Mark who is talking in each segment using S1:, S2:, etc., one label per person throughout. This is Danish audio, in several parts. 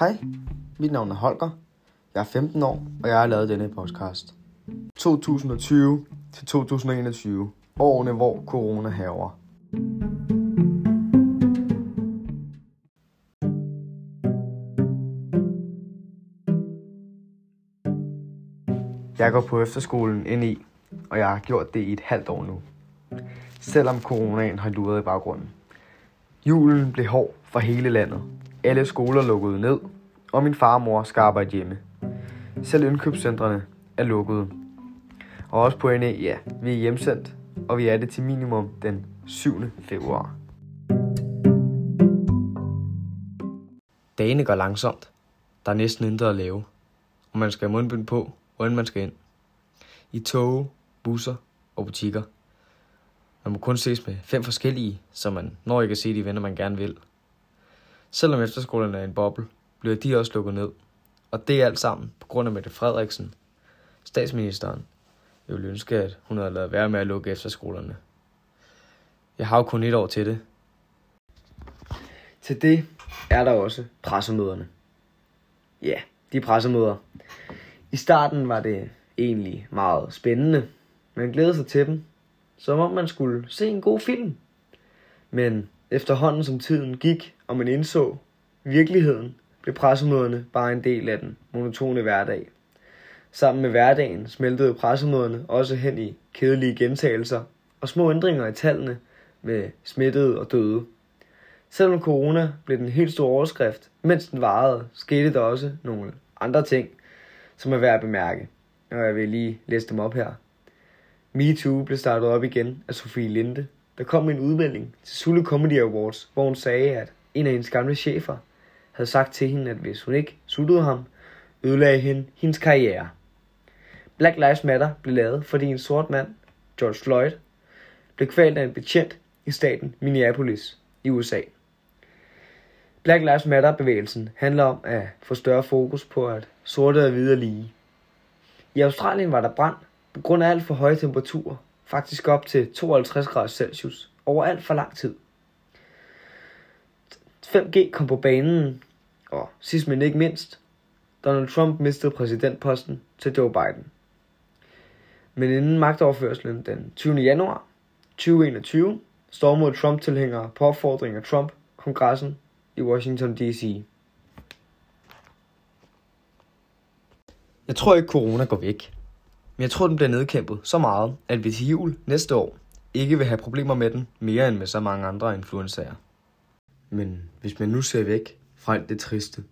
S1: Hej, mit navn er Holger. Jeg er 15 år, og jeg har lavet denne podcast. 2020 til 2021. Årene, hvor corona haver. Jeg går på efterskolen ind i, og jeg har gjort det i et halvt år nu. Selvom coronaen har luret i baggrunden. Julen blev hård for hele landet. Alle skoler lukkede ned, og min far og mor skal arbejde hjemme. Selv indkøbscentrene er lukkede. Og også på NA, ja, vi er hjemsendt, og vi er det til minimum den 7. februar. Dagene går langsomt. Der er næsten intet at lave. Og man skal have mundbind på, hvordan man skal ind. I tog, busser og butikker. Man må kun ses med fem forskellige, så man når ikke at se de venner, man gerne vil. Selvom efterskolen er en boble, blev de også lukket ned. Og det er alt sammen på grund af Mette Frederiksen, statsministeren. Jeg ville ønske, at hun havde lavet være med at lukke efterskolerne. Jeg har jo kun et år til det. Til det er der også pressemøderne. Ja, de pressemøder. I starten var det egentlig meget spændende. Man glædede sig til dem, som om man skulle se en god film. Men efterhånden som tiden gik, og man indså virkeligheden, blev pressemøderne bare en del af den monotone hverdag. Sammen med hverdagen smeltede pressemøderne også hen i kedelige gentagelser og små ændringer i tallene med smittede og døde. Selvom corona blev den helt store overskrift, mens den varede, skete der også nogle andre ting, som er værd at bemærke. Og jeg vil lige læse dem op her. MeToo blev startet op igen af Sofie Linde, der kom en udmelding til Sule Comedy Awards, hvor hun sagde, at en af hendes gamle chefer havde sagt til hende, at hvis hun ikke suttede ham, ødelagde hende hendes karriere. Black Lives Matter blev lavet, fordi en sort mand, George Floyd, blev kvalt af en betjent i staten Minneapolis i USA. Black Lives Matter bevægelsen handler om at få større fokus på, at sorte og hvide er lige. I Australien var der brand på grund af alt for høje temperaturer, faktisk op til 52 grader Celsius, over alt for lang tid. 5G kom på banen, og sidst men ikke mindst, Donald Trump mistede præsidentposten til Joe Biden. Men inden magtoverførselen den 20. januar 2021 stormede Trump-tilhængere på opfordring af Trump kongressen i Washington D.C. Jeg tror ikke, corona går væk. Men jeg tror, den bliver nedkæmpet så meget, at vi til jul næste år ikke vil have problemer med den mere end med så mange andre influenzaer. Men hvis man nu ser væk fra alt det triste,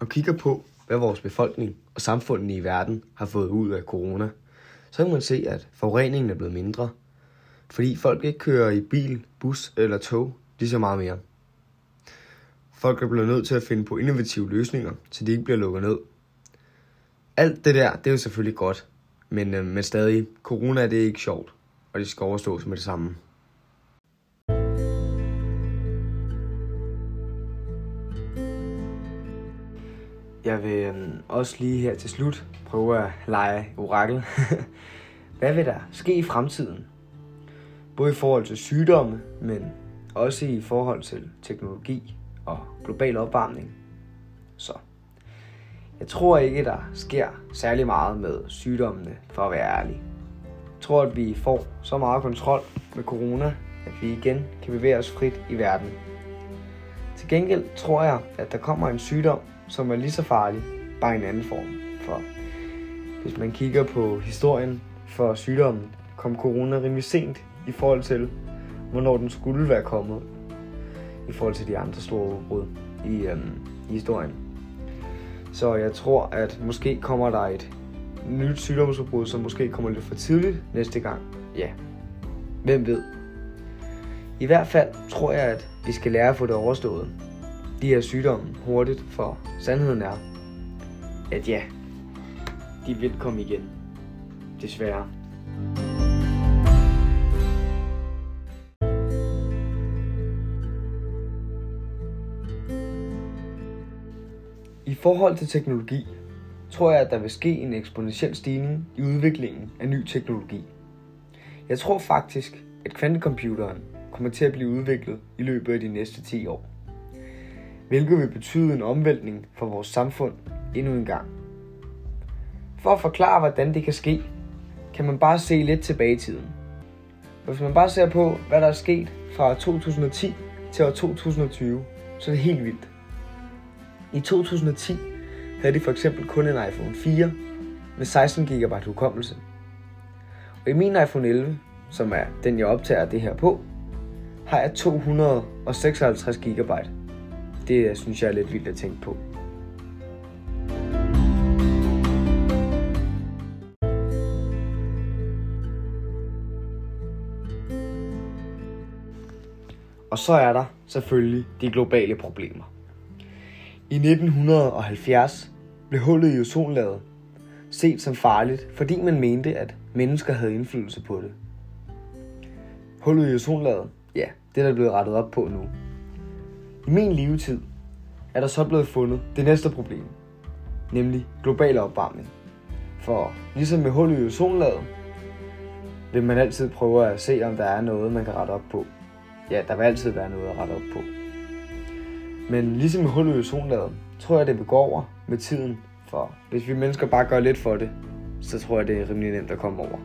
S1: og kigger på, hvad vores befolkning og samfundet i verden har fået ud af corona, så kan man se, at forureningen er blevet mindre, fordi folk ikke kører i bil, bus eller tog lige så meget mere. Folk er blevet nødt til at finde på innovative løsninger, så de ikke bliver lukket ned. Alt det der, det er jo selvfølgelig godt, men, øh, men stadig, corona det er ikke sjovt, og det skal overstås med det samme. Jeg vil øhm, også lige her til slut prøve at lege orakel. Hvad vil der ske i fremtiden? Både i forhold til sygdomme, men også i forhold til teknologi og global opvarmning. Så jeg tror ikke, der sker særlig meget med sygdommene, for at være ærlig. Jeg tror, at vi får så meget kontrol med corona, at vi igen kan bevæge os frit i verden. Til gengæld tror jeg, at der kommer en sygdom, som er lige så farlig, bare en anden form. For hvis man kigger på historien for sygdommen, kom corona rimelig sent i forhold til, hvornår den skulle være kommet, i forhold til de andre store udbrud i, øhm, i historien. Så jeg tror, at måske kommer der et nyt sygdomsudbrud, som måske kommer lidt for tidligt næste gang. Ja, hvem ved? I hvert fald tror jeg, at vi skal lære at få det overstået. De her sygdomme hurtigt, for sandheden er, at ja, de vil komme igen. Desværre. I forhold til teknologi, tror jeg, at der vil ske en eksponentiel stigning i udviklingen af ny teknologi. Jeg tror faktisk, at kvantecomputeren kommer til at blive udviklet i løbet af de næste 10 år hvilket vil betyde en omvæltning for vores samfund endnu en gang. For at forklare, hvordan det kan ske, kan man bare se lidt tilbage i tiden. Hvis man bare ser på, hvad der er sket fra 2010 til år 2020, så er det helt vildt. I 2010 havde de for eksempel kun en iPhone 4 med 16 GB hukommelse. Og i min iPhone 11, som er den jeg optager det her på, har jeg 256 GB. Det synes jeg er lidt vildt at tænke på. Og så er der selvfølgelig de globale problemer. I 1970 blev hullet i ozonlaget set som farligt, fordi man mente, at mennesker havde indflydelse på det. Hullet i ozonlaget, ja, det er der blevet rettet op på nu. I min levetid er der så blevet fundet det næste problem, nemlig global opvarmning. For ligesom med hullet i ozonlaget, vil man altid prøve at se, om der er noget, man kan rette op på. Ja, der vil altid være noget at rette op på. Men ligesom med hullet i ozonlaget, tror jeg, det vil gå over med tiden. For hvis vi mennesker bare gør lidt for det, så tror jeg, det er rimelig nemt at komme over.